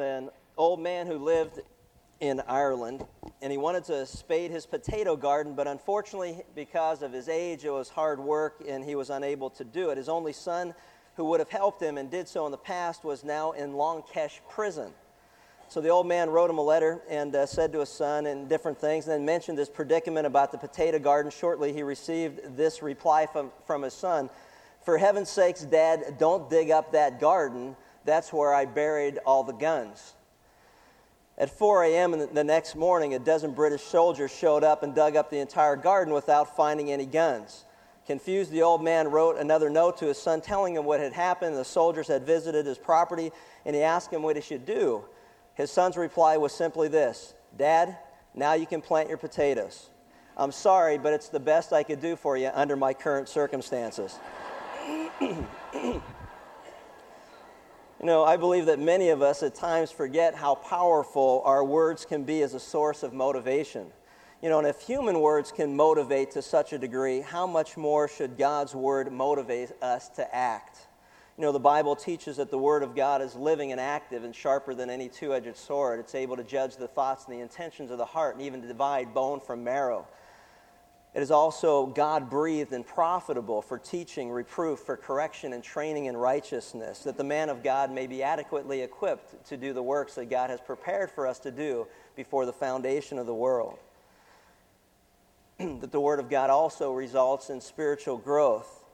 an old man who lived in Ireland, and he wanted to spade his potato garden, but unfortunately, because of his age, it was hard work, and he was unable to do it. His only son, who would have helped him and did so in the past, was now in Long Kesh prison. So the old man wrote him a letter and uh, said to his son and different things, and then mentioned this predicament about the potato garden. Shortly, he received this reply from, from his son For heaven's sakes, Dad, don't dig up that garden. That's where I buried all the guns. At 4 a.m. the next morning, a dozen British soldiers showed up and dug up the entire garden without finding any guns. Confused, the old man wrote another note to his son telling him what had happened. The soldiers had visited his property, and he asked him what he should do. His son's reply was simply this Dad, now you can plant your potatoes. I'm sorry, but it's the best I could do for you under my current circumstances. You know, I believe that many of us at times forget how powerful our words can be as a source of motivation. You know, and if human words can motivate to such a degree, how much more should God's word motivate us to act? You know, the Bible teaches that the Word of God is living and active and sharper than any two edged sword. It's able to judge the thoughts and the intentions of the heart and even to divide bone from marrow. It is also God breathed and profitable for teaching, reproof, for correction, and training in righteousness, that the man of God may be adequately equipped to do the works that God has prepared for us to do before the foundation of the world. that the Word of God also results in spiritual growth.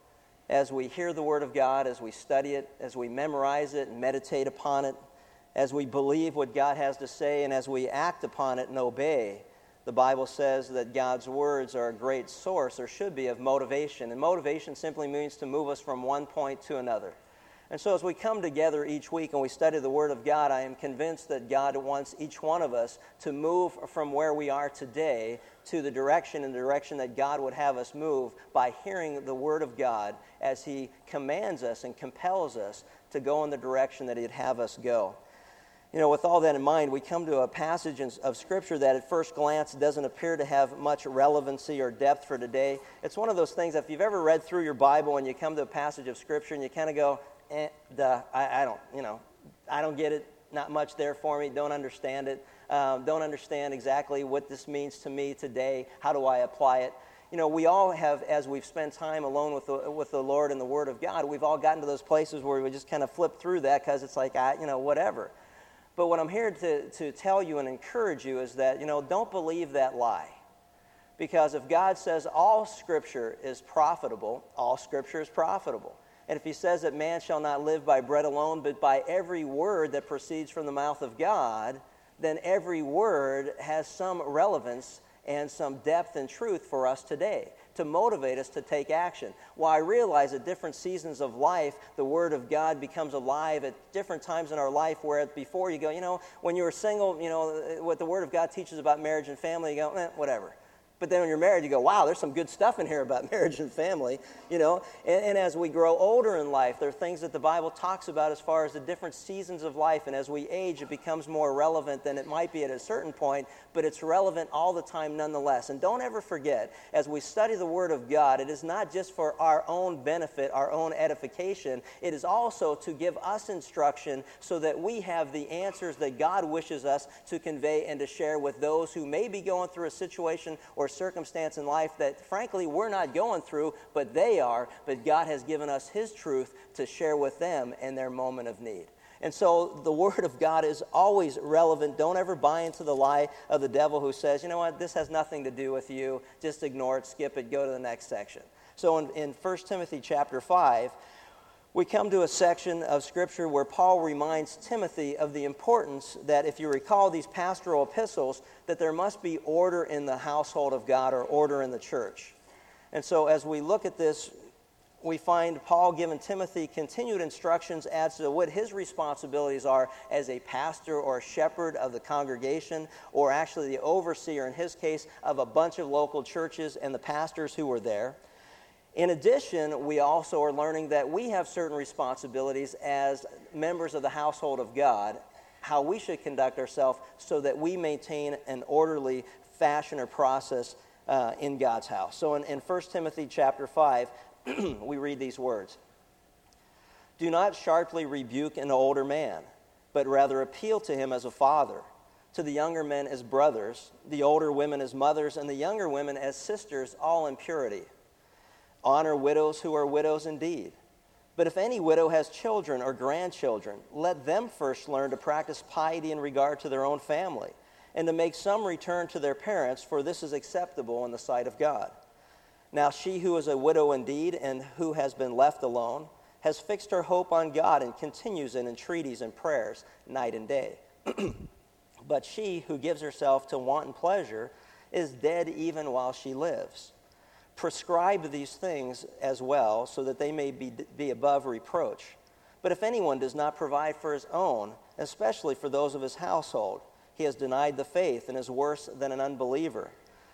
As we hear the Word of God, as we study it, as we memorize it and meditate upon it, as we believe what God has to say, and as we act upon it and obey, the Bible says that God's words are a great source, or should be, of motivation. And motivation simply means to move us from one point to another. And so, as we come together each week and we study the Word of God, I am convinced that God wants each one of us to move from where we are today to the direction and the direction that God would have us move by hearing the Word of God as He commands us and compels us to go in the direction that He'd have us go. You know, with all that in mind, we come to a passage of Scripture that at first glance doesn't appear to have much relevancy or depth for today. It's one of those things, if you've ever read through your Bible and you come to a passage of Scripture and you kind of go, eh, duh, I, I, don't, you know, I don't get it, not much there for me, don't understand it, um, don't understand exactly what this means to me today, how do I apply it? You know, we all have, as we've spent time alone with the, with the Lord and the Word of God, we've all gotten to those places where we just kind of flip through that because it's like, I, you know, whatever. But what I'm here to, to tell you and encourage you is that, you know, don't believe that lie. Because if God says all scripture is profitable, all scripture is profitable. And if he says that man shall not live by bread alone, but by every word that proceeds from the mouth of God, then every word has some relevance and some depth and truth for us today to motivate us to take action. While I realize at different seasons of life, the Word of God becomes alive at different times in our life where before you go, you know, when you were single, you know, what the Word of God teaches about marriage and family, you go, eh, whatever. But then when you're married, you go, wow, there's some good stuff in here about marriage and family, you know. And, and, as we grow older in life, there are things that the Bible talks about as far as the different seasons of life. And as we age, it becomes more relevant than it might be at a certain point, but it's relevant all the time nonetheless. And don't ever forget, as we study the Word of God, it is not just for our own benefit, our own edification, it is also to give us instruction so that we have the answers that God wishes us to convey and to share with those who may be going through a situation or or circumstance in life that, frankly, we're not going through, but they are. But God has given us His truth to share with them in their moment of need. And so the Word of God is always relevant. Don't ever buy into the lie of the devil who says, you know what, this has nothing to do with you. Just ignore it, skip it, go to the next section. So in, in 1 Timothy chapter 5, we come to a section of Scripture where Paul reminds Timothy of the importance that, if you recall these pastoral epistles, that there must be order in the household of God or order in the church. And so, as we look at this, we find Paul giving Timothy continued instructions as to what his responsibilities are as a pastor or a shepherd of the congregation, or actually the overseer, in his case, of a bunch of local churches and the pastors who were there. In addition, we also are learning that we have certain responsibilities as members of the household of God, how we should conduct ourselves so that we maintain an orderly fashion or process uh, in God's house. So in, in 1 Timothy chapter 5, we read these words Do not sharply rebuke an older man but rather appeal to him as a father, to the younger men as brothers, the older women as mothers, and the younger women as sisters, all in purity. Honor widows who are widows indeed. But if any widow has children or grandchildren, let them first learn to practice piety in regard to their own family, and to make some return to their parents, for this is acceptable in the sight of God. Now, she who is a widow indeed and who has been left alone has fixed her hope on God and continues in entreaties and prayers night and day. but she who gives herself to wanton pleasure is dead even while she lives. Prescribe these things as well, so that they may be, be above reproach. But if anyone does not provide for his own, especially for those of his household, he has denied the faith and is worse than an unbeliever.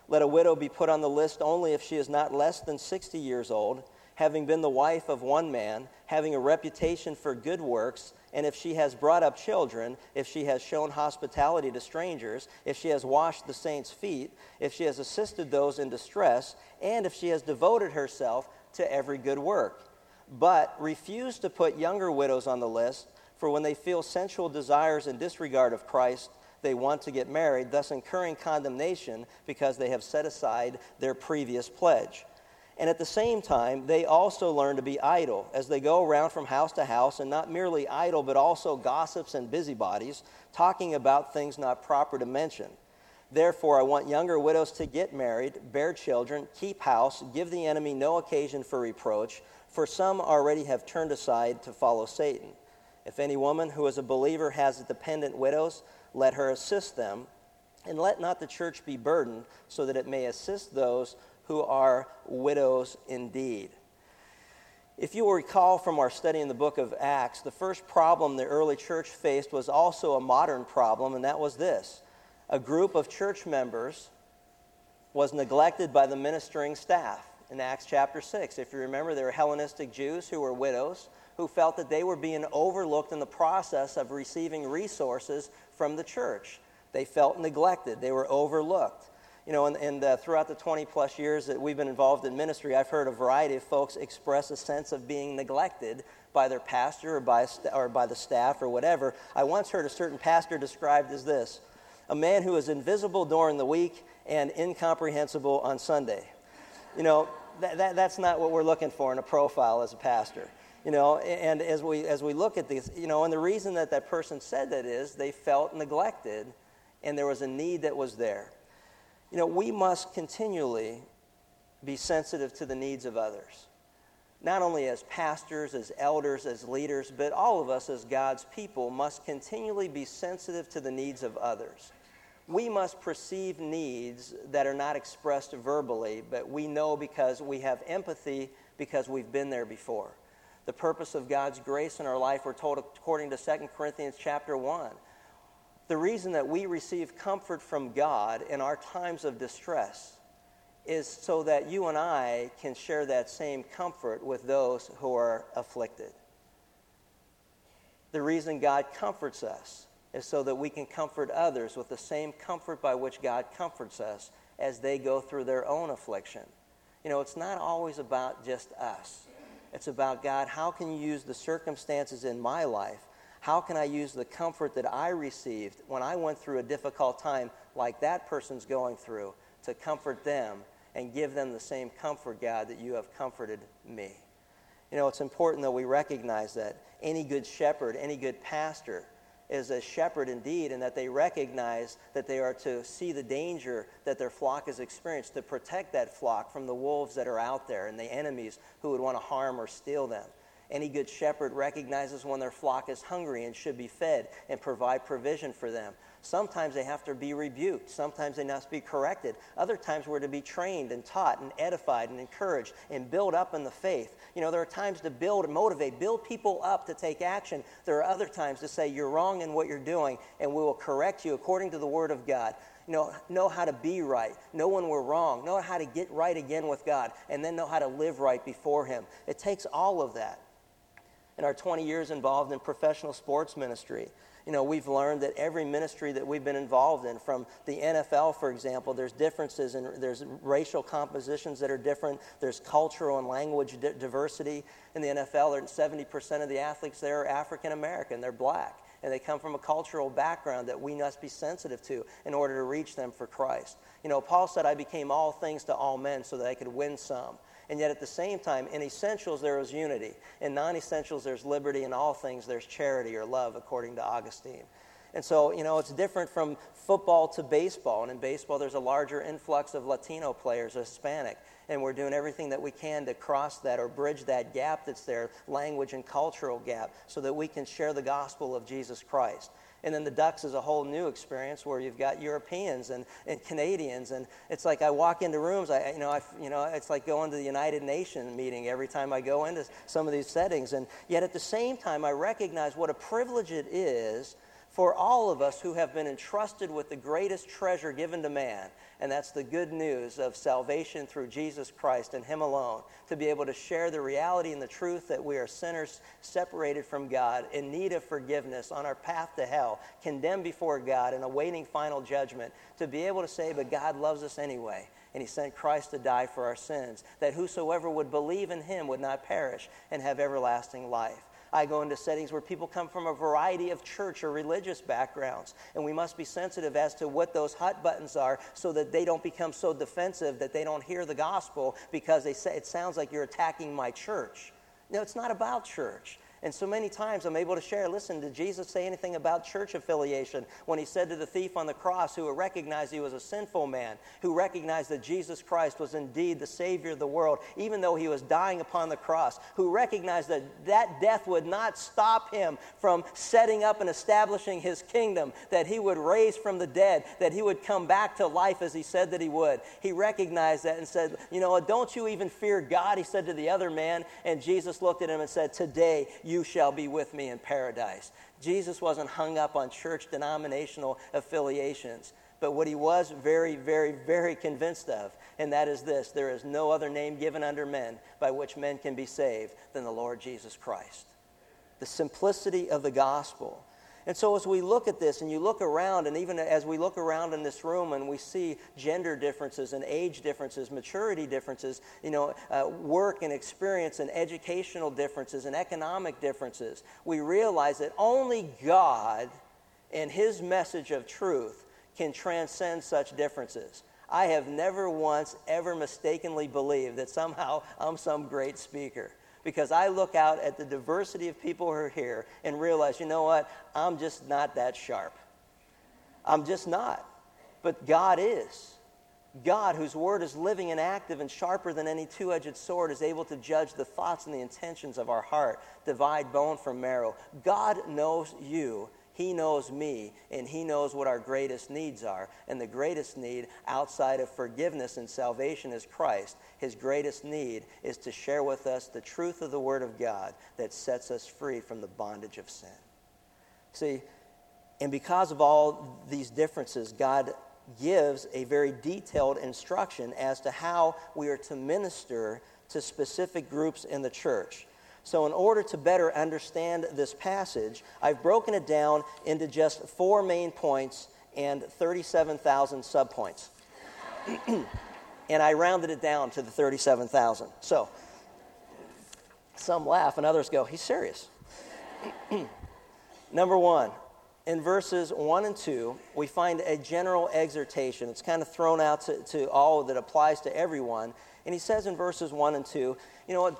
Let a widow be put on the list only if she is not less than 60 years old, having been the wife of one man, having a reputation for good works, and if she has brought up children, if she has shown hospitality to strangers, if she has washed the saints' feet, if she has assisted those in distress, and if she has devoted herself to every good work. But refuse to put younger widows on the list, for when they feel sensual desires in disregard of Christ, they want to get married, thus incurring condemnation because they have set aside their previous pledge. And at the same time, they also learn to be idle as they go around from house to house, and not merely idle, but also gossips and busybodies, talking about things not proper to mention. Therefore, I want younger widows to get married, bear children, keep house, give the enemy no occasion for reproach, for some already have turned aside to follow Satan. If any woman who is a believer has dependent widows, let her assist them, and let not the church be burdened, so that it may assist those who are widows indeed. If you will recall from our study in the book of Acts, the first problem the early church faced was also a modern problem, and that was this a group of church members was neglected by the ministering staff in Acts chapter 6. If you remember, there were Hellenistic Jews who were widows who felt that they were being overlooked in the process of receiving resources from the church. They felt neglected, they were overlooked. You know, and, and uh, throughout the 20 plus years that we've been involved in ministry, I've heard a variety of folks express a sense of being neglected by their pastor or by, or by the staff or whatever. I once heard a certain pastor described as this a man who is invisible during the week and incomprehensible on Sunday. You know, that, that, that's not what we're looking for in a profile as a pastor. You know, and as we, as we look at these, you know, and the reason that that person said that is they felt neglected and there was a need that was there. You know, we must continually be sensitive to the needs of others. Not only as pastors, as elders, as leaders, but all of us as God's people must continually be sensitive to the needs of others. We must perceive needs that are not expressed verbally, but we know because we have empathy because we've been there before. The purpose of God's grace in our life, we're told according to 2 Corinthians chapter 1 the reason that we receive comfort from God in our times of distress is so that you and I can share that same comfort with those who are afflicted. The reason God comforts us is so that we can comfort others with the same comfort by which God comforts us as they go through their own affliction. You know, it's not always about just us. It's about God, how can you use the circumstances in my life how can I use the comfort that I received when I went through a difficult time like that person's going through to comfort them and give them the same comfort, God, that you have comforted me? You know, it's important that we recognize that any good shepherd, any good pastor, is a shepherd indeed, and that they recognize that they are to see the danger that their flock has experienced, to protect that flock from the wolves that are out there and the enemies who would want to harm or steal them. Any good shepherd recognizes when their flock is hungry and should be fed and provide provision for them. Sometimes they have to be rebuked. Sometimes they must be corrected. Other times we're to be trained and taught and edified and encouraged and build up in the faith. You know, there are times to build and motivate, build people up to take action. There are other times to say, you're wrong in what you're doing, and we will correct you according to the Word of God. You know, know how to be right, know when we're wrong, know how to get right again with God, and then know how to live right before Him. It takes all of that. In our 20 years involved in professional sports ministry, you know, we've learned that every ministry that we've been involved in, from the NFL, for example, there's differences and there's racial compositions that are different. There's cultural and language di- diversity in the NFL. 70% of the athletes there are African American. They're black. And they come from a cultural background that we must be sensitive to in order to reach them for Christ. You know, Paul said, I became all things to all men so that I could win some. And yet at the same time, in essentials, there is unity. In non essentials, there's liberty. In all things, there's charity or love, according to Augustine. And so, you know, it's different from football to baseball. And in baseball, there's a larger influx of Latino players, Hispanic. And we're doing everything that we can to cross that or bridge that gap that's there, language and cultural gap, so that we can share the gospel of Jesus Christ. And then the Ducks is a whole new experience where you've got Europeans and, and Canadians. And it's like I walk into rooms, I, you, know, I, you know, it's like going to the United Nations meeting every time I go into some of these settings. And yet at the same time, I recognize what a privilege it is for all of us who have been entrusted with the greatest treasure given to man, and that's the good news of salvation through Jesus Christ and Him alone, to be able to share the reality and the truth that we are sinners separated from God, in need of forgiveness, on our path to hell, condemned before God, and awaiting final judgment, to be able to say, But God loves us anyway. And he sent Christ to die for our sins, that whosoever would believe in him would not perish and have everlasting life. I go into settings where people come from a variety of church or religious backgrounds. And we must be sensitive as to what those hot buttons are so that they don't become so defensive that they don't hear the gospel because they say it sounds like you're attacking my church. No, it's not about church. And so many times I'm able to share listen, did Jesus say anything about church affiliation when he said to the thief on the cross who recognized he was a sinful man, who recognized that Jesus Christ was indeed the Savior of the world, even though he was dying upon the cross, who recognized that that death would not stop him from setting up and establishing his kingdom, that he would raise from the dead, that he would come back to life as he said that he would. He recognized that and said, You know, don't you even fear God? He said to the other man, and Jesus looked at him and said, Today you you shall be with me in paradise. Jesus wasn't hung up on church denominational affiliations. But what he was very, very, very convinced of, and that is this there is no other name given under men by which men can be saved than the Lord Jesus Christ. The simplicity of the gospel and so, as we look at this and you look around, and even as we look around in this room and we see gender differences and age differences, maturity differences, you know, uh, work and experience and educational differences and economic differences, we realize that only God and His message of truth can transcend such differences. I have never once ever mistakenly believed that somehow I'm some great speaker because I look out at the diversity of people who are here and realize, you know what? I'm just not that sharp. I'm just not. But God is. God, whose word is living and active and sharper than any two edged sword, is able to judge the thoughts and the intentions of our heart, divide bone from marrow. God knows you he knows me, and He knows what our greatest needs are. And the greatest need outside of forgiveness and salvation is Christ. His greatest need is to share with us the truth of the Word of God that sets us free from the bondage of sin. See, and because of all these differences, God gives a very detailed instruction as to how we are to minister to specific groups in the church. So, in order to better understand this passage, I've broken it down into just four main points and 37,000 subpoints. and I rounded it down to the 37,000. So, some laugh and others go, he's serious. Number one, in verses 1 and 2, we find a general exhortation. It's kind of thrown out to, to all that applies to everyone. And he says in verses 1 and 2, you know,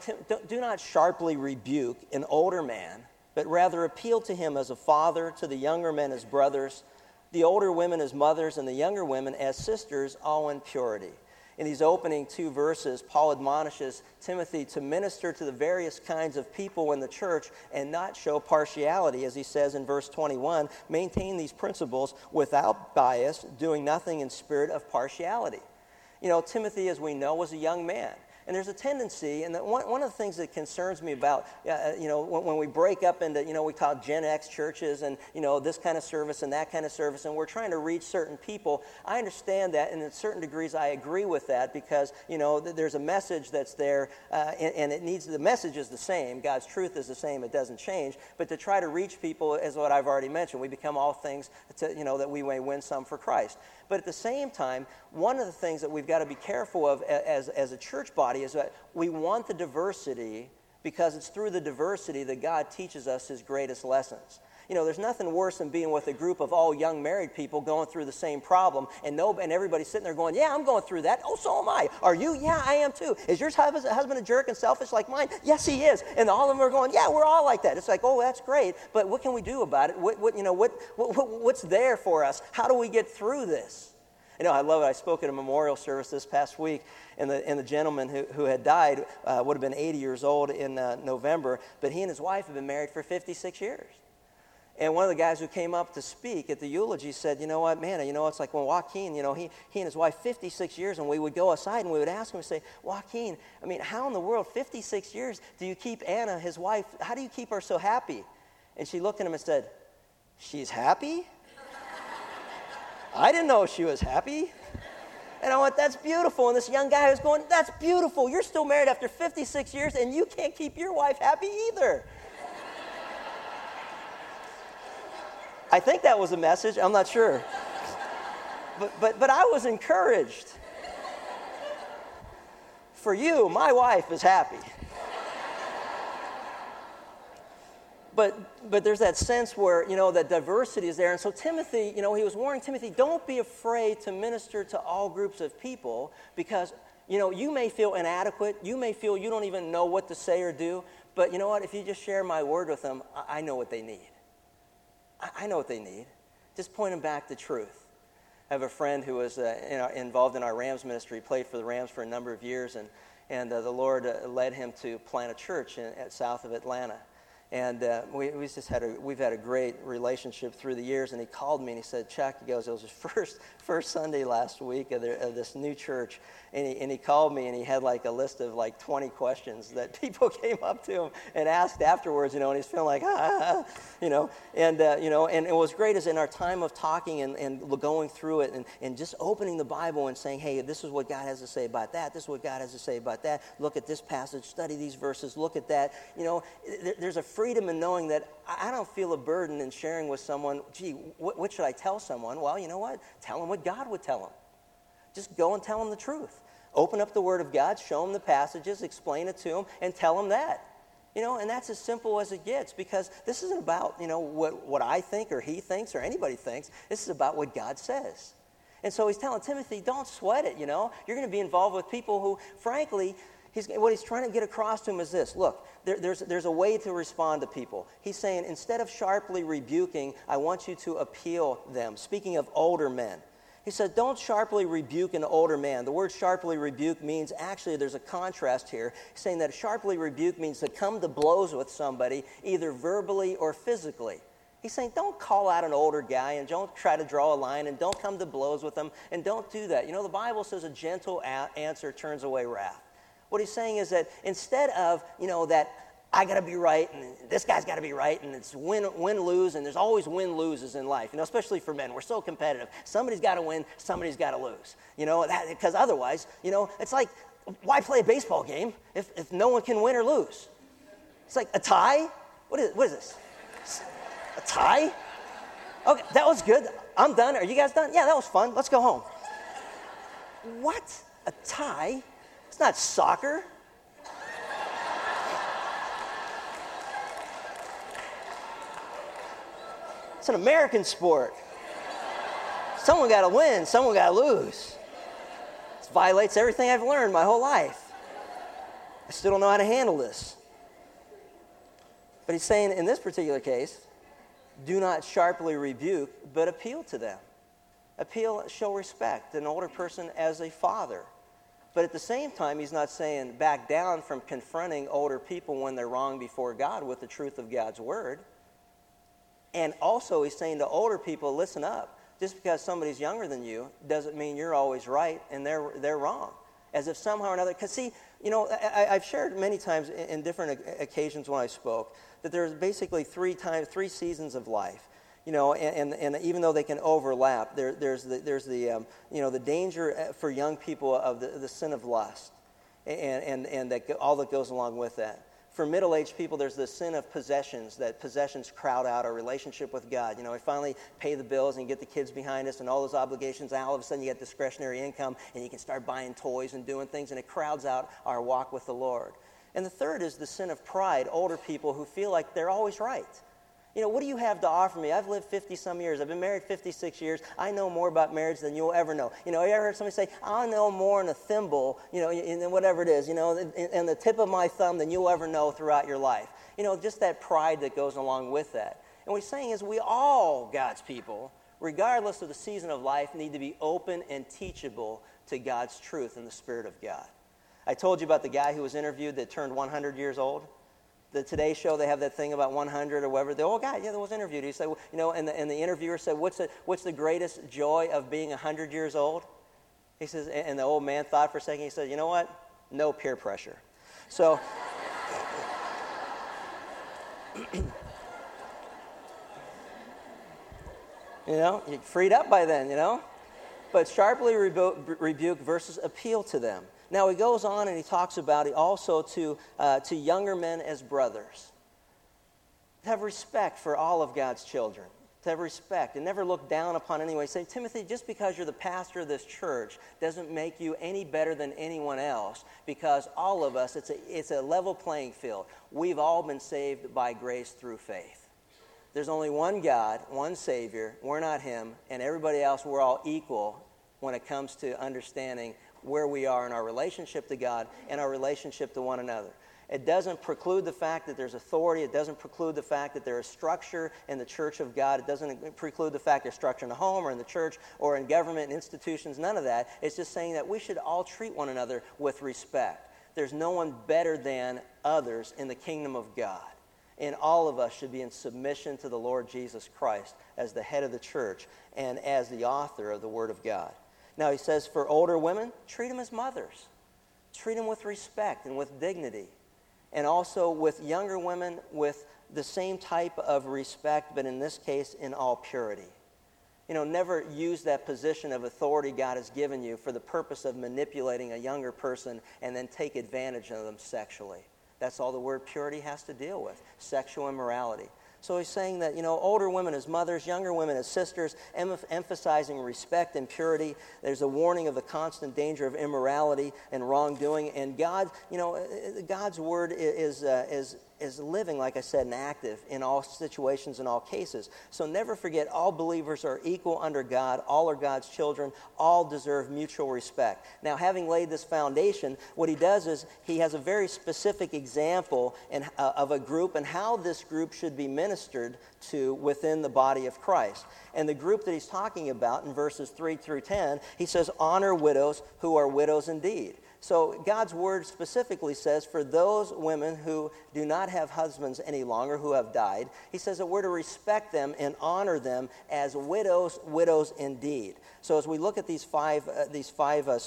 do not sharply rebuke an older man, but rather appeal to him as a father, to the younger men as brothers, the older women as mothers, and the younger women as sisters, all in purity. In these opening two verses, Paul admonishes Timothy to minister to the various kinds of people in the church and not show partiality, as he says in verse 21 maintain these principles without bias, doing nothing in spirit of partiality. You know, Timothy, as we know, was a young man. And there's a tendency, and one, one of the things that concerns me about, uh, you know, when, when, we break up into, you know, we call Gen X churches and, you know, this kind of service and that kind of service, and we're trying to reach certain people. I understand that, and in certain degrees I agree with that because, you know, th- there's a message that's there, uh, and, and, it needs, the message is the same. God's truth is the same, it doesn't change. But to try to reach people is what I've already mentioned. We become all things, to, you know, that we may win some for Christ. But at the same time, one of the things that we've got to be careful of as, as a church body is that we want the diversity because it's through the diversity that God teaches us his greatest lessons. You know, there's nothing worse than being with a group of all young married people going through the same problem, and no, and everybody's sitting there going, "Yeah, I'm going through that. Oh, so am I. Are you? Yeah, I am too. Is your husband a jerk and selfish like mine? Yes, he is. And all of them are going, "Yeah, we're all like that." It's like, "Oh, that's great, but what can we do about it? What, what you know, what, what, what's there for us? How do we get through this?" You know, I love it. I spoke at a memorial service this past week, and the, and the gentleman who, who had died uh, would have been 80 years old in uh, November, but he and his wife have been married for 56 years. And one of the guys who came up to speak at the eulogy said, You know what, man, you know, it's like when Joaquin, you know, he, he and his wife, 56 years, and we would go aside and we would ask him and say, Joaquin, I mean, how in the world, 56 years, do you keep Anna, his wife, how do you keep her so happy? And she looked at him and said, She's happy? I didn't know she was happy. And I went, that's beautiful. And this young guy was going, that's beautiful. You're still married after 56 years and you can't keep your wife happy either. I think that was a message. I'm not sure. But, but, but I was encouraged. For you, my wife is happy. but, but there's that sense where, you know, that diversity is there. And so Timothy, you know, he was warning Timothy, don't be afraid to minister to all groups of people because, you know, you may feel inadequate. You may feel you don't even know what to say or do. But you know what? If you just share my word with them, I, I know what they need. I, know what they need. Just point them back to truth. I have a friend who was uh, in our, involved in our Rams ministry, played for the Rams for a number of years, and, and uh, the Lord uh, led him to plant a church in, at south of Atlanta. And uh, we, we just had a, we've had a great relationship through the years. And he called me and he said, Chuck, he goes, it was his first, first Sunday last week of, the, of this new church. And he, and he called me and he had like a list of like 20 questions that people came up to him and asked afterwards, you know, and he's feeling like, ah, you know. And, uh, you know, and, and what was great is in our time of talking and, and going through it and, and just opening the Bible and saying, hey, this is what God has to say about that. This is what God has to say about that. Look at this passage, study these verses, look at that. You know, there, there's a freedom in knowing that I don't feel a burden in sharing with someone, gee, what, what should I tell someone? Well, you know what? Tell them what God would tell them. Just go and tell them the truth. Open up the Word of God, show them the passages, explain it to them, and tell them that. You know, and that's as simple as it gets because this isn't about, you know, what, what I think or he thinks or anybody thinks. This is about what God says. And so he's telling Timothy, don't sweat it, you know. You're going to be involved with people who, frankly, he's, what he's trying to get across to him is this look, there, there's, there's a way to respond to people. He's saying, instead of sharply rebuking, I want you to appeal them. Speaking of older men, he said, Don't sharply rebuke an older man. The word sharply rebuke means actually there's a contrast here, saying that sharply rebuke means to come to blows with somebody, either verbally or physically. He's saying, don't call out an older guy and don't try to draw a line and don't come to blows with them and don't do that. You know, the Bible says a gentle a- answer turns away wrath. What he's saying is that instead of, you know, that I got to be right and this guy's got to be right and it's win win lose and there's always win loses in life. You know, especially for men, we're so competitive. Somebody's got to win, somebody's got to lose. You know, because otherwise, you know, it's like why play a baseball game if, if no one can win or lose? It's like a tie. What is what is this? A tie? Okay, that was good. I'm done. Are you guys done? Yeah, that was fun. Let's go home. What? A tie? It's not soccer. It's an American sport. Someone got to win, someone got to lose. This violates everything I've learned my whole life. I still don't know how to handle this. But he's saying in this particular case, do not sharply rebuke, but appeal to them. Appeal, show respect, an older person as a father. But at the same time, he's not saying back down from confronting older people when they're wrong before God with the truth of God's word. And also, he's saying to older people, listen up. Just because somebody's younger than you doesn't mean you're always right and they're, they're wrong. As if somehow or another, because see, You know, I, have shared many times in different occasions when I spoke that there's basically three times, three seasons of life. You know, and, and, and even though they can overlap, there, there's the, there's the, um, you know, the danger uh, for young people of the, the sin of lust and, and, and that, all that goes along with that for middle aged people, there's the sin of possessions, that possessions crowd out our relationship with God. You know, we finally pay the bills and get the kids behind us and all those obligations, and all of a sudden you get discretionary income and you can start buying toys and doing things, and it crowds out our walk with the Lord. And the third is the sin of pride, older people who feel like they're always right. You know, what do you have to offer me? I've lived 50 some years. I've been married 56 years. I know more about marriage than you'll ever know. You know, you ever heard somebody say, I know more in a thimble, you know, in whatever it is, you know, in, the tip of my thumb than you'll ever know throughout your life. You know, just that pride that goes along with that. And what he's saying is we all, God's people, regardless of the season of life, need to be open and teachable to God's truth and the Spirit of God. I told you about the guy who was interviewed that turned 100 years old the Today Show, they have that thing about 100 or whatever. The old oh, guy, yeah, that was interviewed. He said, you know, and the, and the interviewer said, what's the, what's the greatest joy of being 100 years old? He says, and the old man thought for a second. He said, you know what? No peer pressure. So, you know, you're freed up by then, you know? But sharply rebu- rebuke versus appeal to them. Now, he goes on and he talks about it also to, uh, to younger men as brothers. Have respect for all of God's children. To have respect and never look down upon anyone. Say, Timothy, just because you're the pastor of this church doesn't make you any better than anyone else because all of us, it's a, it's a level playing field. We've all been saved by grace through faith. There's only one God, one Savior. We're not Him, and everybody else, we're all equal when it comes to understanding where we are in our relationship to God and our relationship to one another. It doesn't preclude the fact that there's authority. It doesn't preclude the fact that there is structure in the church of God. It doesn't preclude the fact there's structure in the home or in the church or in government and institutions. None of that. It's just saying that we should all treat one another with respect. There's no one better than others in the kingdom of God. And all of us should be in submission to the Lord Jesus Christ as the head of the church and as the author of the Word of God. Now, he says for older women, treat them as mothers. Treat them with respect and with dignity. And also with younger women, with the same type of respect, but in this case, in all purity. You know, never use that position of authority God has given you for the purpose of manipulating a younger person and then take advantage of them sexually. That's all the word purity has to deal with sexual immorality. So he's saying that, you know, older women as mothers, younger women as sisters, em- emphasizing respect and purity. There's a warning of the constant danger of immorality and wrongdoing. And God, you know, uh, uh, God's word is, uh, is, is living, like I said, and active in all situations and all cases. So never forget, all believers are equal under God. All are God's children. All deserve mutual respect. Now, having laid this foundation, what he does is he has a very specific example in, uh, of a group and how this group should be ministered to within the body of Christ. And the group that he's talking about in verses 3 through 10, he says, Honor widows who are widows indeed. So God's word specifically says for those women who do not have husbands any longer, who have died, he says that we're to respect them and honor them as widows, widows indeed. So as we look at these five, uh, these five uh,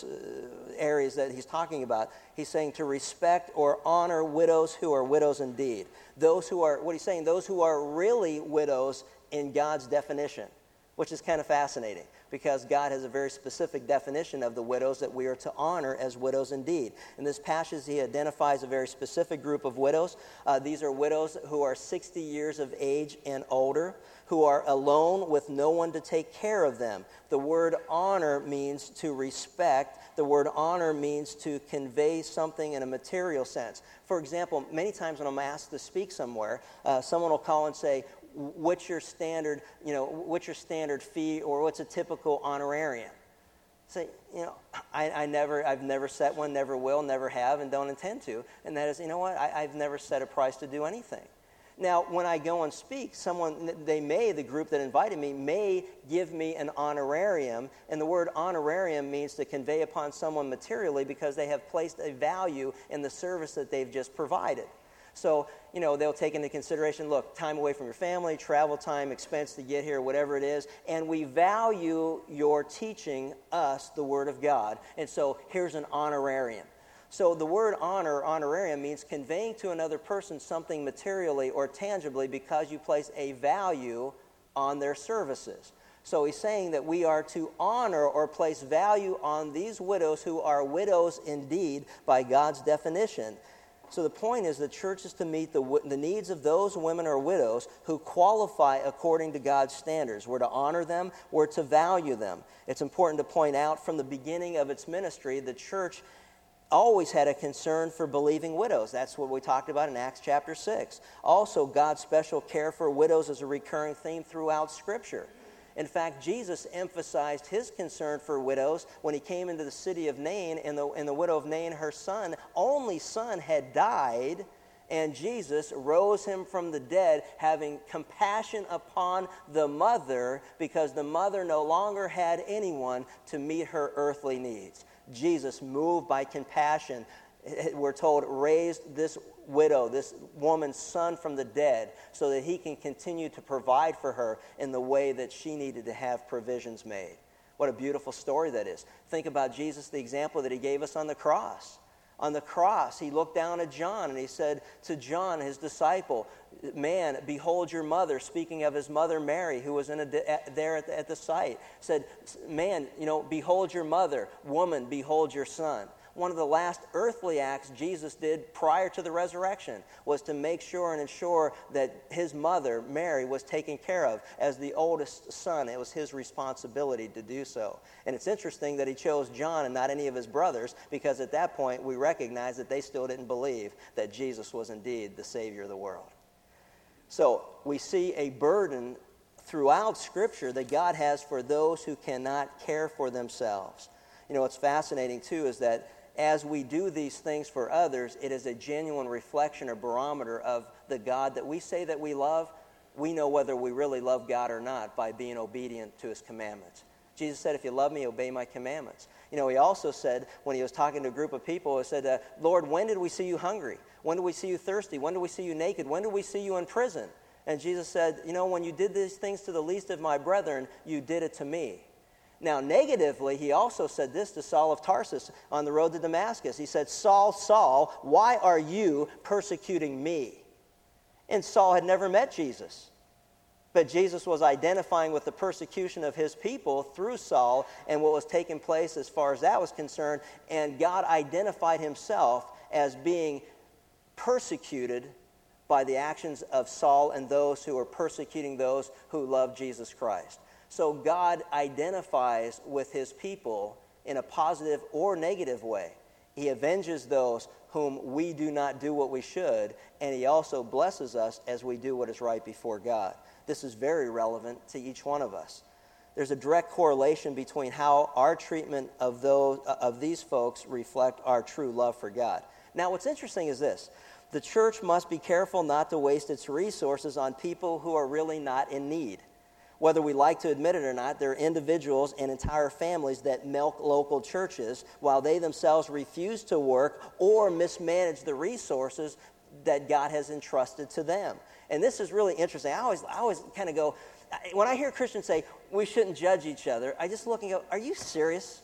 areas that he's talking about, he's saying to respect or honor widows who are widows indeed. Those who are, what he's saying, those who are really widows in God's definition, which is kind of fascinating because God has a very specific definition of the widows that we are to honor as widows indeed. In this passage, he identifies a very specific group of widows. Uh, these are widows who are 60 years of age and older, who are alone with no one to take care of them. The word honor means to respect. The word honor means to convey something in a material sense. For example, many times when I'm asked to speak somewhere, uh, someone will call and say, what's your standard, you know, what's your standard fee or what's a typical honorarium? Say, you know, I, I never, I've never set one, never will, never have, and don't intend to. And that is, you know what, I, I've never set a price to do anything. Now, when I go and speak, someone, they may, the group that invited me, may give me an honorarium. And the word honorarium means to convey upon someone materially because they have placed a value in the service that they've just provided. So, you know, they'll take into consideration look, time away from your family, travel time, expense to get here, whatever it is, and we value your teaching us the Word of God. And so here's an honorarium. So the word honor, honorarium, means conveying to another person something materially or tangibly because you place a value on their services. So he's saying that we are to honor or place value on these widows who are widows indeed by God's definition. So the point is the church is to meet the, the needs of those women or widows who qualify according to God's standards. We're to honor them, we're to value them. It's important to point out from the beginning of its ministry, the church always had a concern for believing widows. That's what we talked about in Acts chapter 6. Also, God's special care for widows is a recurring theme throughout Scripture. In fact, Jesus emphasized his concern for widows when he came into the city of Nain, and the, and the widow of Nain, her son, only son, had died, and Jesus rose him from the dead, having compassion upon the mother, because the mother no longer had anyone to meet her earthly needs. Jesus, moved by compassion, Eh, we're told, raised this widow, this woman's son from the dead, so that he can continue to provide for her in the way that she needed to have provisions made. What a beautiful story that is. Think about Jesus, the example that he gave us on the cross. On the cross, he looked down at John and he said to John, his disciple, Man, behold your mother, speaking of his mother Mary, who was in a, there at the, at the site, said, Man, you know, behold your mother. Woman, behold your son one of the last earthly acts Jesus did prior to the resurrection was to make sure and ensure that his mother, Mary, was taken care of. As the oldest son, it was his responsibility to do so. And it's interesting that he chose John and not any of his brothers because at that point we recognize that they still didn't believe that Jesus was indeed the Savior of the world. So we see a burden throughout Scripture that God has for those who cannot care for themselves. You know, what's fascinating too is that as we do these things for others, it is a genuine reflection or barometer of the God that we say that we love. We know whether we really love God or not by being obedient to his commandments. Jesus said, If you love me, obey my commandments. You know, he also said, when he was talking to a group of people, he said, uh, Lord, when did we see you hungry? When did we see you thirsty? When did we see you naked? When did we see you in prison? And Jesus said, You know, when you did these things to the least of my brethren, you did it to me. Now, negatively, he also said this to Saul of Tarsus on the road to Damascus. He said, Saul, Saul, why are you persecuting me? And Saul had never met Jesus. But Jesus was identifying with the persecution of his people through Saul and what was taking place as far as that was concerned. And God identified himself as being persecuted by the actions of Saul and those who were persecuting those who loved Jesus Christ. So God identifies with his people in a positive or negative way. He avenges those whom we do not do what we should, and he also blesses us as we do what is right before God. This is very relevant to each one of us. There's a direct correlation between how our treatment of, those, uh, of these folks reflect our true love for God. Now, what's interesting is this the church must be careful not to waste its resources on people who are really not in need. Whether we like to admit it or not, there are individuals and entire families that milk local churches while they themselves refuse to work or mismanage the resources that God has entrusted to them. And this is really interesting. I always, I always kind of go, when I hear Christians say we shouldn't judge each other, I just look and go, are you serious?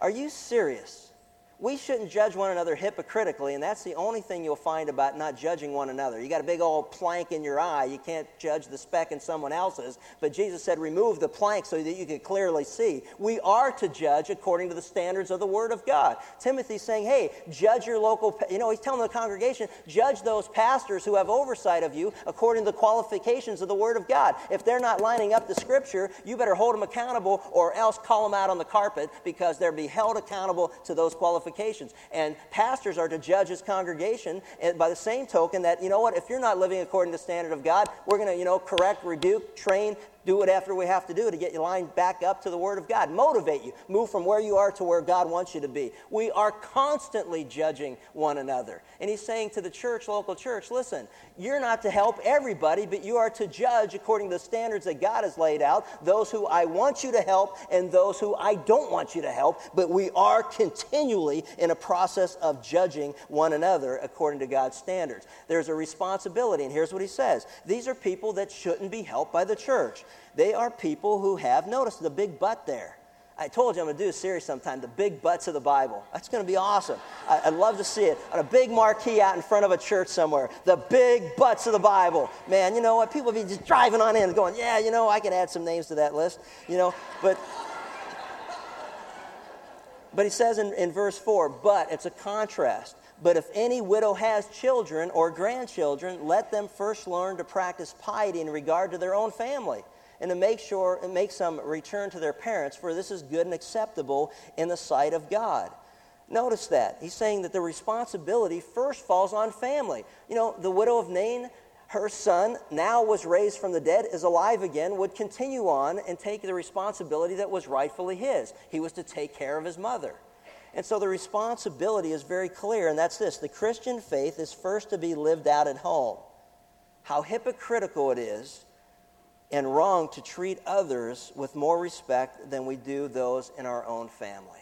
Are you serious? We shouldn't judge one another hypocritically, and that's the only thing you'll find about not judging one another. You got a big old plank in your eye, you can't judge the speck in someone else's, but Jesus said, remove the plank so that you can clearly see. We are to judge according to the standards of the Word of God. Timothy's saying, hey, judge your local, you know, he's telling the congregation, judge those pastors who have oversight of you according to the qualifications of the Word of God. If they're not lining up the Scripture, you better hold them accountable or else call them out on the carpet because they'll be held accountable to those qualifications qualifications. And pastors are to judge his congregation by the same token that, you know what, if you're not living according to the standard of God, we're going to, you know, correct, rebuke, train, do whatever we have to do to get you lined back up to the Word of God. Motivate you. Move from where you are to where God wants you to be. We are constantly judging one another. And he's saying to the church, local church, listen, you're not to help everybody, but you are to judge according to the standards that God has laid out, those who I want you to help and those who I don't want you to help. But we are continually in a process of judging one another according to God's standards. There's a responsibility, and here's what he says these are people that shouldn't be helped by the church. They are people who have, notice the big but there. I told you I'm going to do a series sometime, The Big Butts of the Bible. That's going to be awesome. I, would love to see it on a big marquee out in front of a church somewhere. The Big Butts of the Bible. Man, you know what? People be just driving on in going, yeah, you know, I can add some names to that list, you know. But, but he says in, in verse 4, but it's a contrast. But if any widow has children or grandchildren, let them first learn to practice piety in regard to their own family and to make sure and make some return to their parents, for this is good and acceptable in the sight of God. Notice that. He's saying that the responsibility first falls on family. You know, the widow of Nain, her son, now was raised from the dead, is alive again, would continue on and take the responsibility that was rightfully his. He was to take care of his mother. And so the responsibility is very clear, and that's this the Christian faith is first to be lived out at home. How hypocritical it is and wrong to treat others with more respect than we do those in our own family.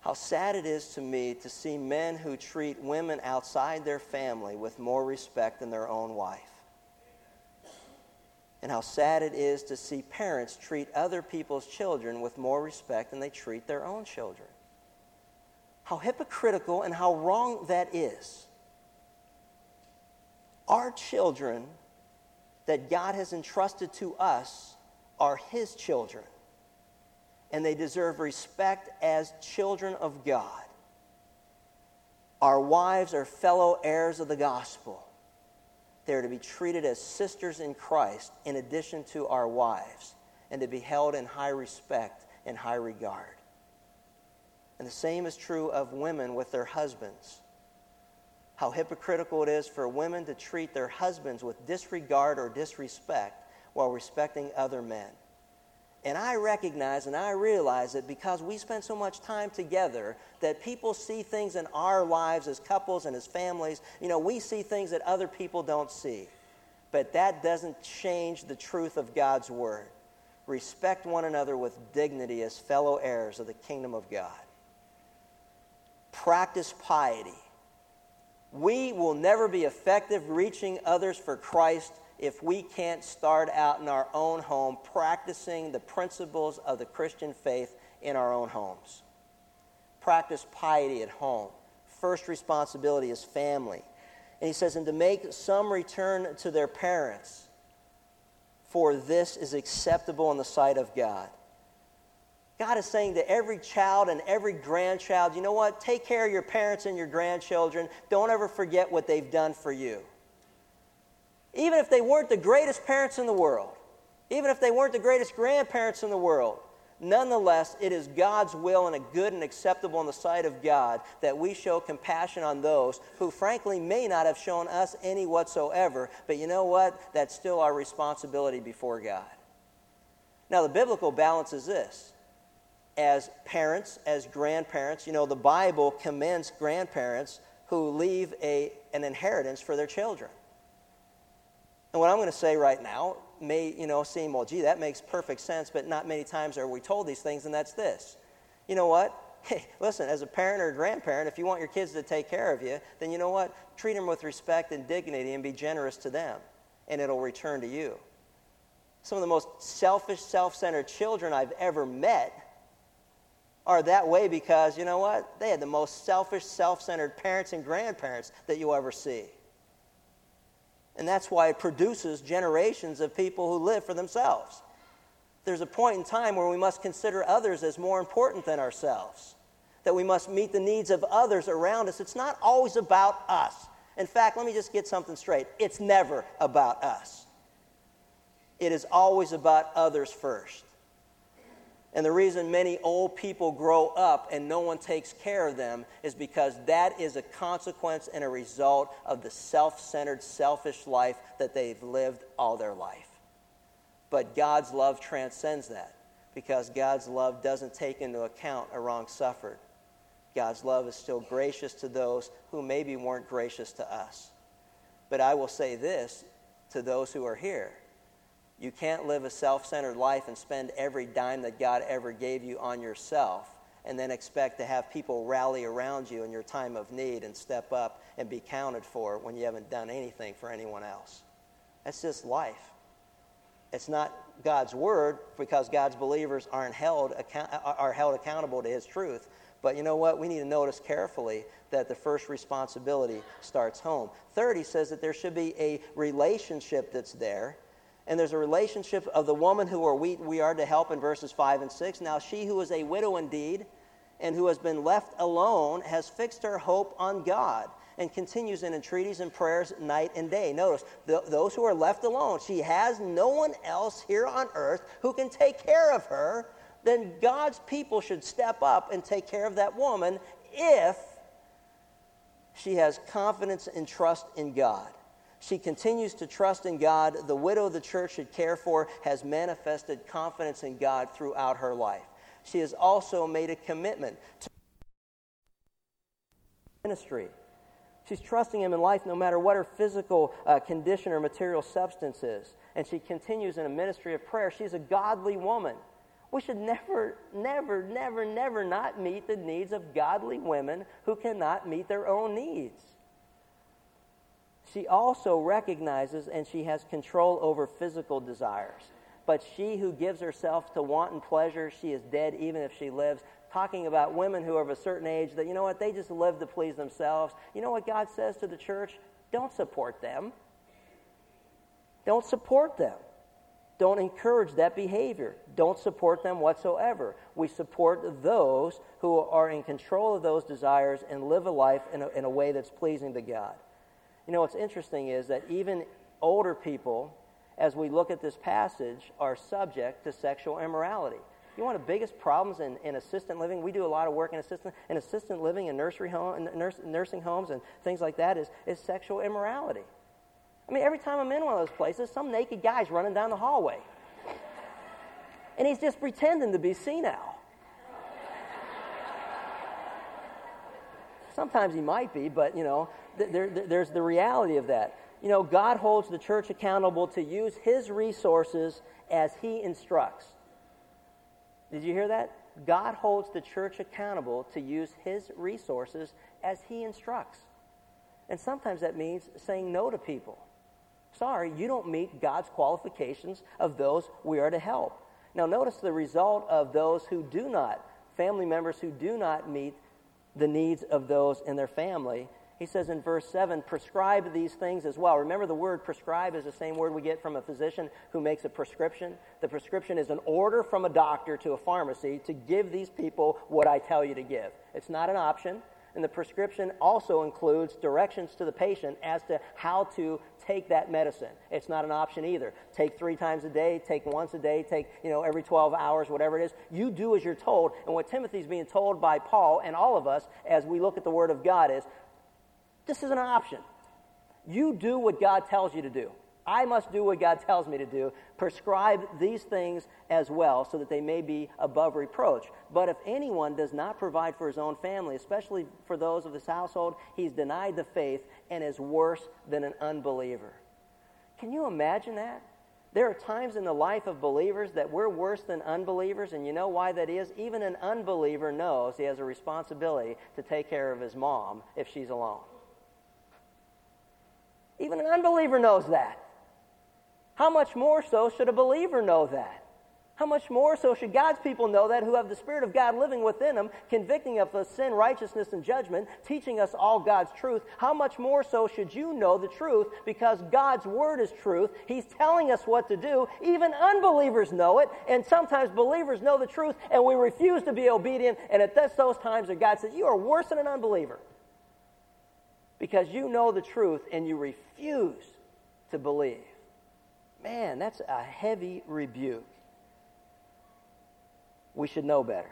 How sad it is to me to see men who treat women outside their family with more respect than their own wife. And how sad it is to see parents treat other people's children with more respect than they treat their own children. How hypocritical and how wrong that is. Our children that God has entrusted to us are His children, and they deserve respect as children of God. Our wives are fellow heirs of the gospel. They're to be treated as sisters in Christ in addition to our wives, and to be held in high respect and high regard. And the same is true of women with their husbands how hypocritical it is for women to treat their husbands with disregard or disrespect while respecting other men. And I recognize and I realize that because we spend so much time together, that people see things in our lives as couples and as families. You know, we see things that other people don't see. But that doesn't change the truth of God's Word. Respect one another with dignity as fellow heirs of the kingdom of God. Practice piety we will never be effective reaching others for Christ if we can't start out in our own home practicing the principles of the Christian faith in our own homes. Practice piety at home. First responsibility is family. And he says, and to make some return to their parents, for this is acceptable in the sight of God. God is saying to every child and every grandchild, you know what? Take care of your parents and your grandchildren. Don't ever forget what they've done for you. Even if they weren't the greatest parents in the world, even if they weren't the greatest grandparents in the world, nonetheless, it is God's will and a good and acceptable in the sight of God that we show compassion on those who, frankly, may not have shown us any whatsoever. But you know what? That's still our responsibility before God. Now, the biblical balance is this as parents, as grandparents. You know, the Bible commends grandparents who leave a, an inheritance for their children. And what I'm going to say right now may, you know, seem, well, gee, that makes perfect sense, but not many times are we told these things, and that's this. You know what? Hey, listen, as a parent or a grandparent, if you want your kids to take care of you, then you know what? Treat them with respect and dignity and be generous to them, and it'll return to you. Some of the most selfish, self centered children I've ever met are that way because, you know what? They had the most selfish, self centered parents and grandparents that you'll ever see. And that's why it produces generations of people who live for themselves. There's a point in time where we must consider others as more important than ourselves, that we must meet the needs of others around us. It's not always about us. In fact, let me just get something straight it's never about us, it is always about others first. And the reason many old people grow up and no one takes care of them is because that is a consequence and a result of the self centered, selfish life that they've lived all their life. But God's love transcends that because God's love doesn't take into account a wrong suffered. God's love is still gracious to those who maybe weren't gracious to us. But I will say this to those who are here you can't live a self centered life and spend every dime that God ever gave you on yourself and then expect to have people rally around you in your time of need and step up and be counted for when you haven't done anything for anyone else. That's just life. It's not God's word because God's believers aren't held, account, uh, are held accountable to his truth. But you know what? We need to notice carefully that the first responsibility starts home. Third, he says that there should be a relationship that's there. And there's a relationship of the woman who are we, we are to help in verses 5 and 6. Now, she who is a widow indeed and who has been left alone has fixed her hope on God and continues in entreaties and prayers night and day. Notice, those who are left alone, she has no one else here on earth who can take care of her. Then God's people should step up and take care of that woman if she has confidence and trust in God. She continues to trust in God. The widow the church should care for has manifested confidence in God throughout her life. She has also made a commitment to ministry. She's trusting Him in life no matter what her physical uh, condition or material substance is. And she continues in a ministry of prayer. She's a godly woman. We should never, never, never, never not meet the needs of godly women who cannot meet their own needs. She also recognizes and she has control over physical desires. But she who gives herself to wanton pleasure, she is dead even if she lives talking about women who are of a certain age that, you know what, they just live to please themselves. You know what God says to the church? Don't support them. Don't support them. Don't encourage that behavior. Don't support them whatsoever. We support those who are in control of those desires and live a life in a, in a way that's pleasing to God. You know, what's interesting is that even older people, as we look at this passage, are subject to sexual immorality. You know one of the biggest problems in, in assistant living? We do a lot of work in assistant, in assistant living and nursery home, nurse, nursing homes and things like that is, is sexual immorality. I mean, every time I'm in one of those places, some naked guy's running down the hallway. And he's just pretending to be senile. Sometimes he might be, but, you know, there, there, there's the reality of that. You know, God holds the church accountable to use his resources as he instructs. Did you hear that? God holds the church accountable to use his resources as he instructs. And sometimes that means saying no to people. Sorry, you don't meet God's qualifications of those we are to help. Now, notice the result of those who do not, family members who do not meet the needs of those in their family he says in verse 7, prescribe these things as well. Remember, the word prescribe is the same word we get from a physician who makes a prescription. The prescription is an order from a doctor to a pharmacy to give these people what I tell you to give. It's not an option. And the prescription also includes directions to the patient as to how to take that medicine. It's not an option either. Take three times a day, take once a day, take, you know, every 12 hours, whatever it is. You do as you're told. And what Timothy's being told by Paul and all of us as we look at the Word of God is this is an option. You do what God tells you to do. I must do what God tells me to do. Prescribe these things as well so that they may be above reproach. But if anyone does not provide for his own family, especially for those of his household, he's denied the faith and is worse than an unbeliever. Can you imagine that? There are times in the life of believers that we're worse than unbelievers, and you know why that is? Even an unbeliever knows he has a responsibility to take care of his mom if she's alone. Even an unbeliever knows that. How much more so should a believer know that? How much more so should God's people know that who have the Spirit of God living within them, convicting of the sin, righteousness, and judgment, teaching us all God's truth? How much more so should you know the truth because God's Word is truth? He's telling us what to do. Even unbelievers know it, and sometimes believers know the truth, and we refuse to be obedient. And at those times that God says, You are worse than an unbeliever because you know the truth and you refuse to believe. Man, that's a heavy rebuke. We should know better.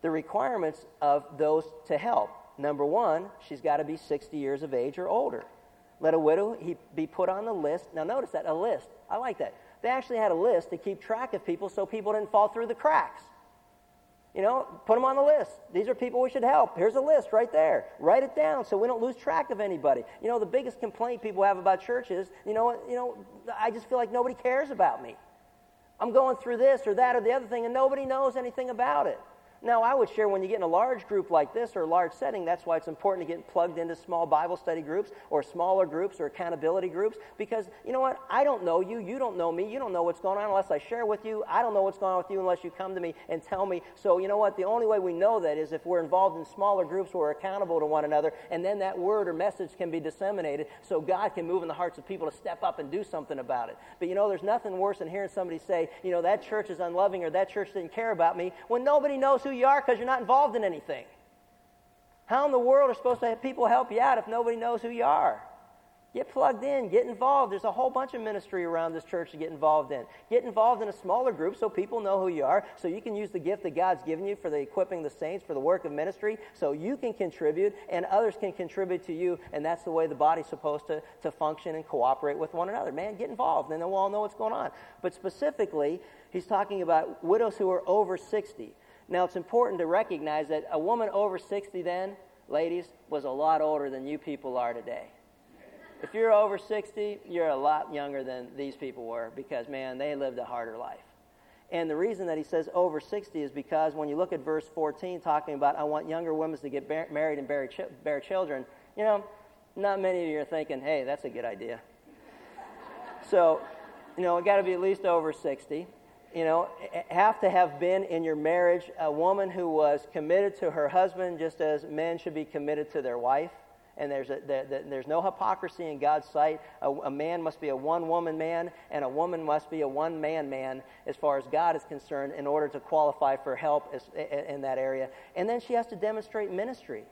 The requirements of those to help. Number one, she's got to be 60 years of age or older. Let a widow he, be put on the list. Now, notice that, a list. I like that. They actually had a list to keep track of people so people didn't fall through the cracks. You know, put them on the list. These are people we should help. Here's a list right there. Write it down so we don't lose track of anybody. You know, the biggest complaint people have about churches, you know, you know, I just feel like nobody cares about me. I'm going through this or that or the other thing and nobody knows anything about it. Now, I would share when you get in a large group like this or a large setting, that's why it's important to get plugged into small Bible study groups or smaller groups or accountability groups because you know what? I don't know you. You don't know me. You don't know what's going on unless I share with you. I don't know what's going on with you unless you come to me and tell me. So, you know what? The only way we know that is if we're involved in smaller groups where we're accountable to one another and then that word or message can be disseminated so God can move in the hearts of people to step up and do something about it. But you know, there's nothing worse than hearing somebody say, you know, that church is unloving or that church didn't care about me when nobody knows you are because you're not involved in anything. How in the world are supposed to have people help you out if nobody knows who you are? Get plugged in, get involved. There's a whole bunch of ministry around this church to get involved in. Get involved in a smaller group so people know who you are, so you can use the gift that God's given you for the equipping the saints for the work of ministry, so you can contribute and others can contribute to you, and that's the way the body's supposed to, to function and cooperate with one another. Man, get involved, and then we'll all know what's going on. But specifically, he's talking about widows who are over 60. Now, it's important to recognize that a woman over 60 then, ladies, was a lot older than you people are today. If you're over 60, you're a lot younger than these people were because, man, they lived a harder life. And the reason that he says over 60 is because when you look at verse 14, talking about, I want younger women to get bar- married and bear, bear children, you know, not many of you are thinking, hey, that's a good idea. so, you know, it got to be at least over 60 you know, have to have been in your marriage a woman who was committed to her husband just as men should be committed to their wife. And there's, a, there, there's no hypocrisy in God's sight. A, a man must be a one woman man, and a woman must be a one man man as far as God is concerned in order to qualify for help as, in that area. And then she has to demonstrate ministry,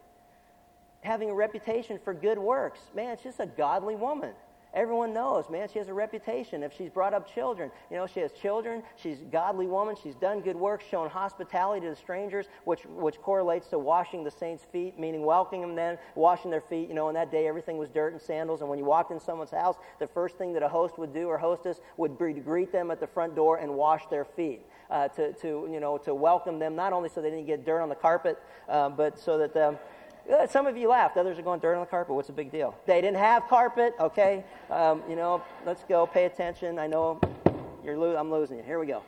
having a reputation for good works. Man, she's a godly woman. Everyone knows, man, she has a reputation. If she's brought up children, you know, she has children, she's a godly woman, she's done good work, shown hospitality to the strangers, which, which correlates to washing the saints' feet, meaning welcoming them then, washing their feet. You know, in that day, everything was dirt and sandals, and when you walked in someone's house, the first thing that a host would do or hostess would be to greet them at the front door and wash their feet. Uh, to, to, you know, to welcome them, not only so they didn't get dirt on the carpet, uh, but so that um, some of you laughed. Others are going dirt on the carpet. What's the big deal? They didn't have carpet. Okay, um, you know, let's go. Pay attention. I know you're lo- I'm losing you. Here we go.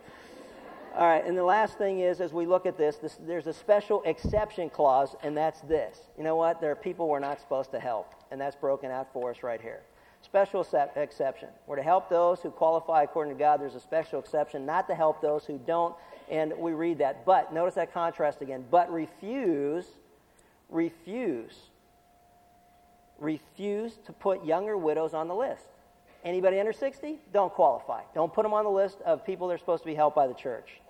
All right, and the last thing is, as we look at this, this, there's a special exception clause, and that's this. You know what? There are people we're not supposed to help, and that's broken out for us right here. Special exception. We're to help those who qualify according to God. There's a special exception, not to help those who don't, and we read that. But, notice that contrast again. But refuse refuse refuse to put younger widows on the list. Anybody under 60? Don't qualify. Don't put them on the list of people that are supposed to be helped by the church.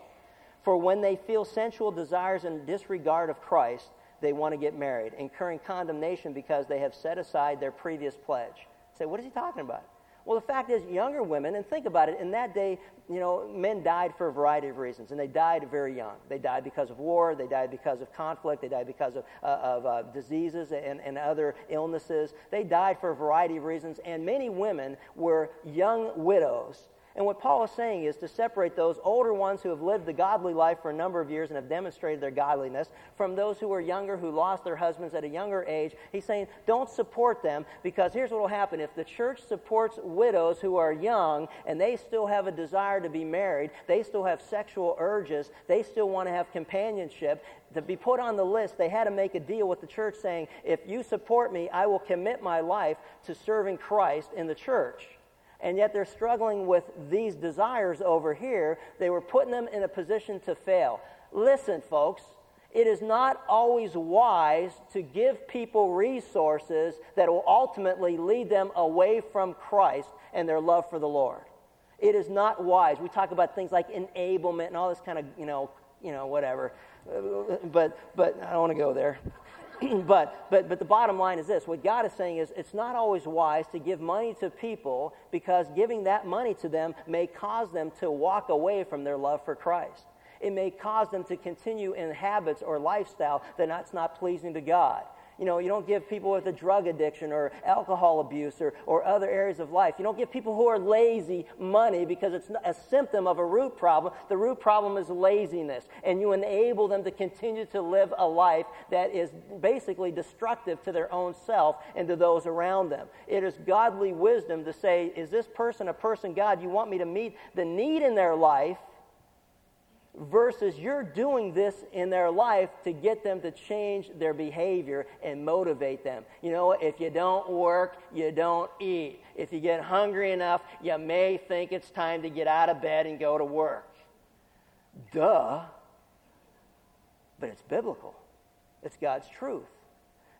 For when they feel sensual desires and disregard of Christ, they want to get married, incurring condemnation because they have set aside their previous pledge. Say, what is he talking about? Well, the fact is, younger women, and think about it, in that day, you know, men died for a variety of reasons, and they died very young. They died because of war, they died because of conflict, they died because of, uh, of uh, diseases and, and other illnesses. They died for a variety of reasons, and many women were young widows and what Paul is saying is to separate those older ones who have lived the godly life for a number of years and have demonstrated their godliness from those who are younger, who lost their husbands at a younger age. He's saying, don't support them because here's what will happen. If the church supports widows who are young and they still have a desire to be married, they still have sexual urges, they still want to have companionship, to be put on the list, they had to make a deal with the church saying, if you support me, I will commit my life to serving Christ in the church and yet they're struggling with these desires over here. They were putting them in a position to fail. Listen, folks, it is not always wise to give people resources that will ultimately lead them away from Christ and their love for the Lord. It is not wise. We talk about things like enablement and all this kind of, you know, you know, whatever. Uh, but but I don't want to go there. but, but, but the bottom line is this what God is saying is it's not always wise to give money to people because giving that money to them may cause them to walk away from their love for Christ. It may cause them to continue in habits or lifestyle that's not pleasing to God. You know, you don't give people with a drug addiction or alcohol abuse or, or other areas of life. You don't give people who are lazy money because it's a symptom of a root problem. The root problem is laziness. And you enable them to continue to live a life that is basically destructive to their own self and to those around them. It is godly wisdom to say, is this person a person, God, you want me to meet the need in their life? Versus you're doing this in their life to get them to change their behavior and motivate them. You know, if you don't work, you don't eat. If you get hungry enough, you may think it's time to get out of bed and go to work. Duh. But it's biblical, it's God's truth.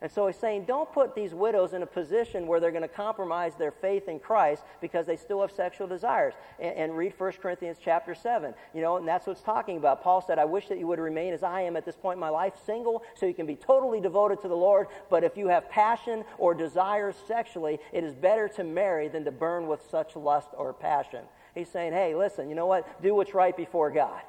And so he's saying, don't put these widows in a position where they're going to compromise their faith in Christ because they still have sexual desires. And, and, read 1 Corinthians chapter 7. You know, and that's what it's talking about. Paul said, I wish that you would remain as I am at this point in my life, single, so you can be totally devoted to the Lord. But if you have passion or desires sexually, it is better to marry than to burn with such lust or passion. He's saying, hey, listen, you know what? Do what's right before God.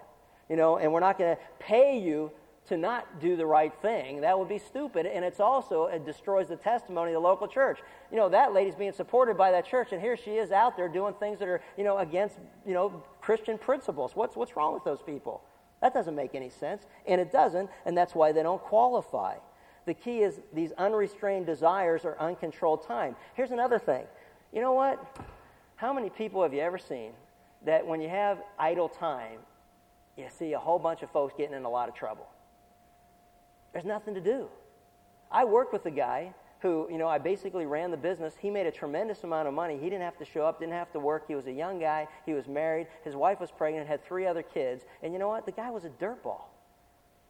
You know, and we're not going to pay you to not do the right thing. That would be stupid. And it's also, it destroys the testimony of the local church. You know, that lady's being supported by that church, and here she is out there doing things that are, you know, against, you know, Christian principles. What's, what's wrong with those people? That doesn't make any sense. And it doesn't, and that's why they don't qualify. The key is these unrestrained desires or uncontrolled time. Here's another thing. You know what? How many people have you ever seen that when you have idle time, you see a whole bunch of folks getting in a lot of trouble? There's nothing to do. I worked with a guy who, you know, I basically ran the business. He made a tremendous amount of money. He didn't have to show up, didn't have to work. He was a young guy. He was married. His wife was pregnant, had three other kids. And you know what? The guy was a dirtball.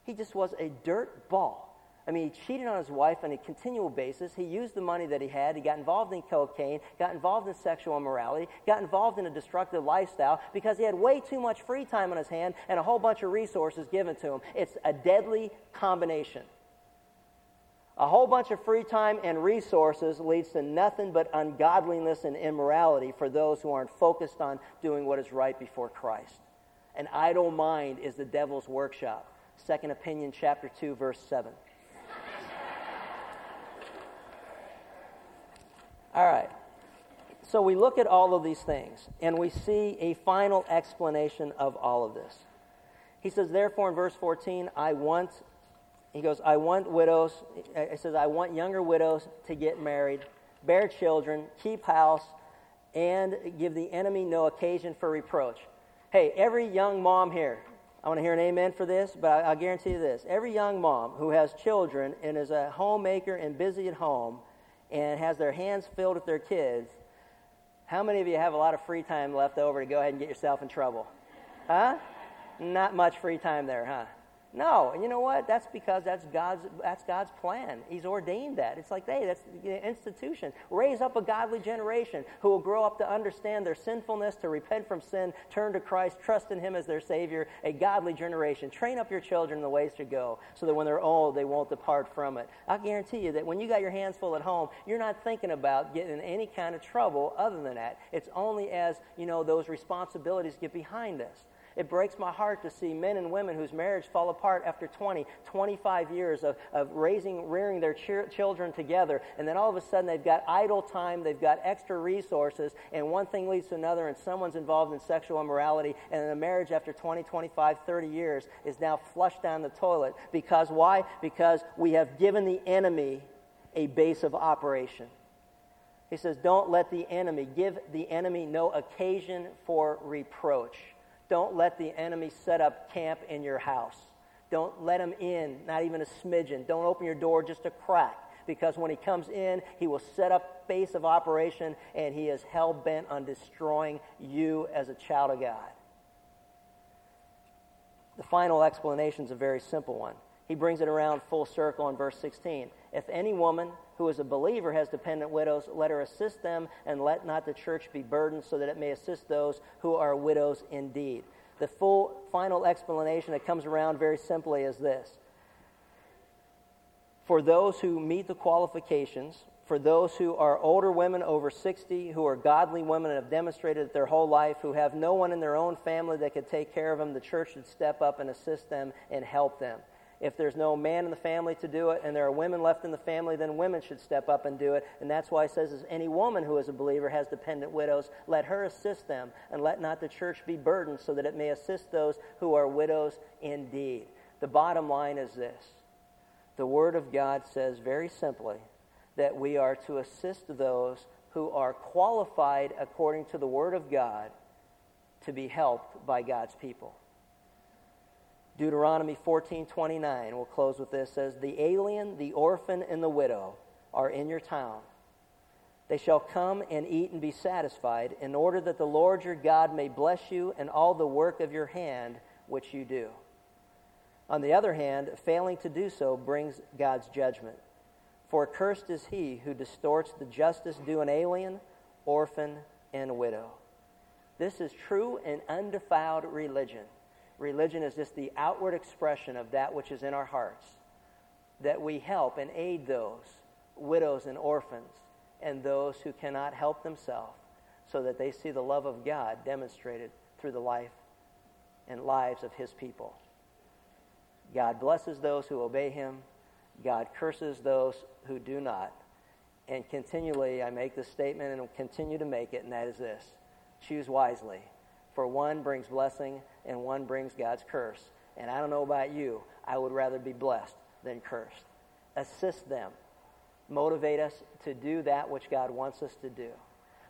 He just was a dirt ball. I mean, he cheated on his wife on a continual basis. He used the money that he had. He got involved in cocaine, got involved in sexual immorality, got involved in a destructive lifestyle because he had way too much free time on his hand and a whole bunch of resources given to him. It's a deadly combination. A whole bunch of free time and resources leads to nothing but ungodliness and immorality for those who aren't focused on doing what is right before Christ. An idle mind is the devil's workshop. Second Opinion, chapter 2, verse 7. All right. So we look at all of these things, and we see a final explanation of all of this. He says, therefore, in verse 14, I want, he goes, I want widows, he says, I want younger widows to get married, bear children, keep house, and give the enemy no occasion for reproach. Hey, every young mom here, I want to hear an amen for this, but I'll guarantee you this. Every young mom who has children and is a homemaker and busy at home and has their hands filled with their kids, how many of you have a lot of free time left over to go ahead and get yourself in trouble? Huh? Not much free time there, huh? No, and you know what? That's because that's God's that's God's plan. He's ordained that. It's like, hey, that's the institution. Raise up a godly generation who will grow up to understand their sinfulness, to repent from sin, turn to Christ, trust in Him as their Savior. A godly generation. Train up your children in the ways to go, so that when they're old, they won't depart from it. I guarantee you that when you got your hands full at home, you're not thinking about getting in any kind of trouble other than that. It's only as you know those responsibilities get behind us. It breaks my heart to see men and women whose marriage fall apart after 20, 25 years of, of raising, rearing their ch- children together, and then all of a sudden they've got idle time, they've got extra resources, and one thing leads to another, and someone's involved in sexual immorality, and then a marriage after 20, 25, 30 years is now flushed down the toilet. Because why? Because we have given the enemy a base of operation. He says, Don't let the enemy, give the enemy no occasion for reproach. Don't let the enemy set up camp in your house. Don't let him in, not even a smidgen. Don't open your door just a crack because when he comes in, he will set up base of operation and he is hell bent on destroying you as a child of God. The final explanation is a very simple one. He brings it around full circle in verse 16. If any woman who is a believer has dependent widows, let her assist them, and let not the church be burdened, so that it may assist those who are widows indeed. The full final explanation that comes around very simply is this For those who meet the qualifications, for those who are older women over 60, who are godly women and have demonstrated it their whole life, who have no one in their own family that could take care of them, the church should step up and assist them and help them. If there's no man in the family to do it and there are women left in the family, then women should step up and do it. And that's why it says, as any woman who is a believer has dependent widows, let her assist them, and let not the church be burdened, so that it may assist those who are widows indeed. The bottom line is this the Word of God says very simply that we are to assist those who are qualified according to the Word of God to be helped by God's people. Deuteronomy 14:29, we'll close with this, says, "The alien, the orphan, and the widow are in your town. They shall come and eat and be satisfied, in order that the Lord your God may bless you and all the work of your hand which you do." On the other hand, failing to do so brings God's judgment. For cursed is he who distorts the justice due an alien, orphan, and widow. This is true and undefiled religion. Religion is just the outward expression of that which is in our hearts. That we help and aid those, widows and orphans, and those who cannot help themselves, so that they see the love of God demonstrated through the life and lives of his people. God blesses those who obey him. God curses those who do not. And continually, I make this statement and will continue to make it, and that is this choose wisely. For one brings blessing, and one brings God's curse. And I don't know about you, I would rather be blessed than cursed. Assist them. Motivate us to do that which God wants us to do.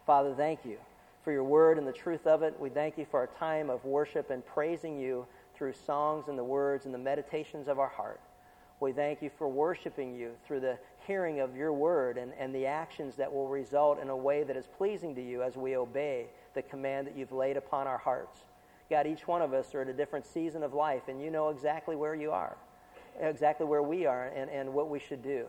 Father, thank you for your word and the truth of it. We thank you for our time of worship and praising you through songs and the words and the meditations of our heart. We thank you for worshiping you through the hearing of your word and, and the actions that will result in a way that is pleasing to you as we obey the command that you've laid upon our hearts. God, each one of us are at a different season of life, and you know exactly where you are, exactly where we are, and, and what we should do.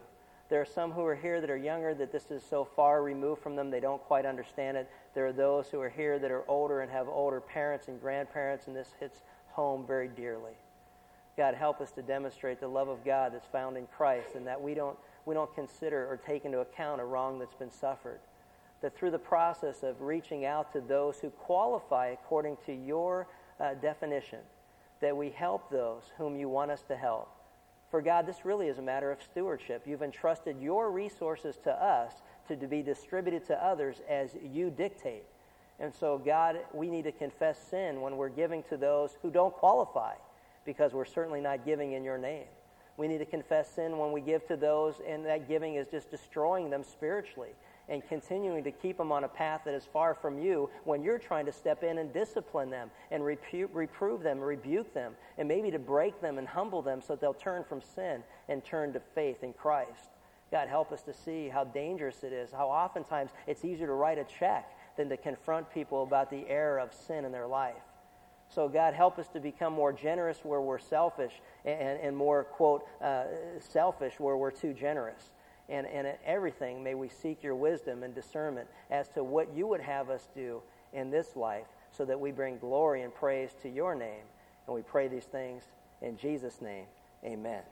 There are some who are here that are younger that this is so far removed from them they don't quite understand it. There are those who are here that are older and have older parents and grandparents, and this hits home very dearly. God, help us to demonstrate the love of God that's found in Christ and that we don't, we don't consider or take into account a wrong that's been suffered. That through the process of reaching out to those who qualify according to your uh, definition, that we help those whom you want us to help. For God, this really is a matter of stewardship. You've entrusted your resources to us to, to be distributed to others as you dictate. And so, God, we need to confess sin when we're giving to those who don't qualify because we're certainly not giving in your name. We need to confess sin when we give to those, and that giving is just destroying them spiritually and continuing to keep them on a path that is far from you when you're trying to step in and discipline them and repu- reprove them, rebuke them, and maybe to break them and humble them so that they'll turn from sin and turn to faith in Christ. God, help us to see how dangerous it is, how oftentimes it's easier to write a check than to confront people about the error of sin in their life. So, God, help us to become more generous where we're selfish and, and more, quote, uh, selfish where we're too generous. And, and in everything, may we seek your wisdom and discernment as to what you would have us do in this life so that we bring glory and praise to your name. And we pray these things in Jesus' name. Amen.